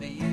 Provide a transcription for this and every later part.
the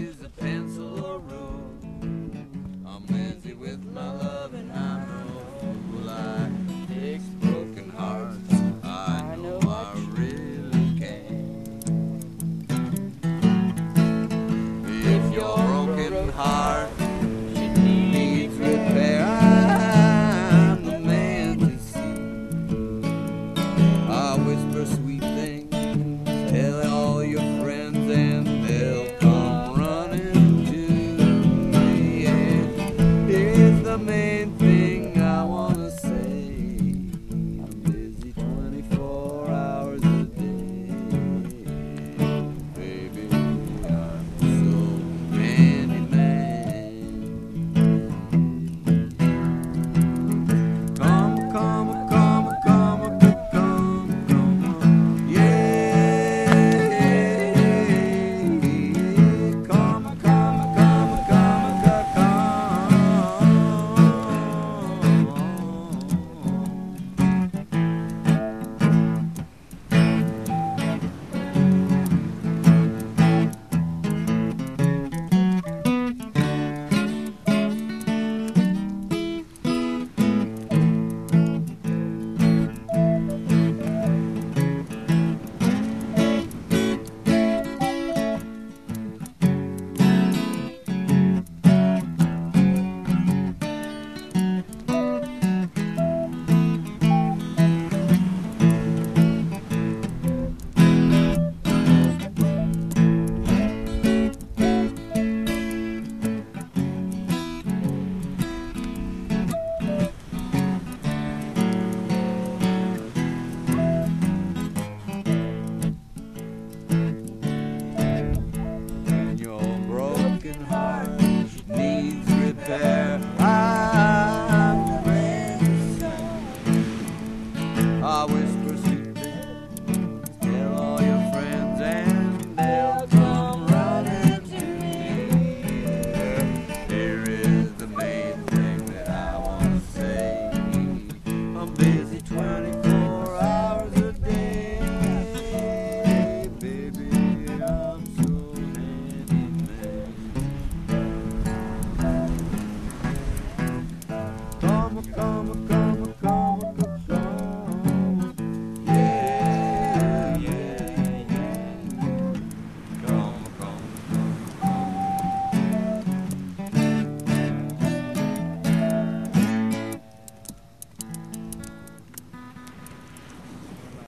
can hide.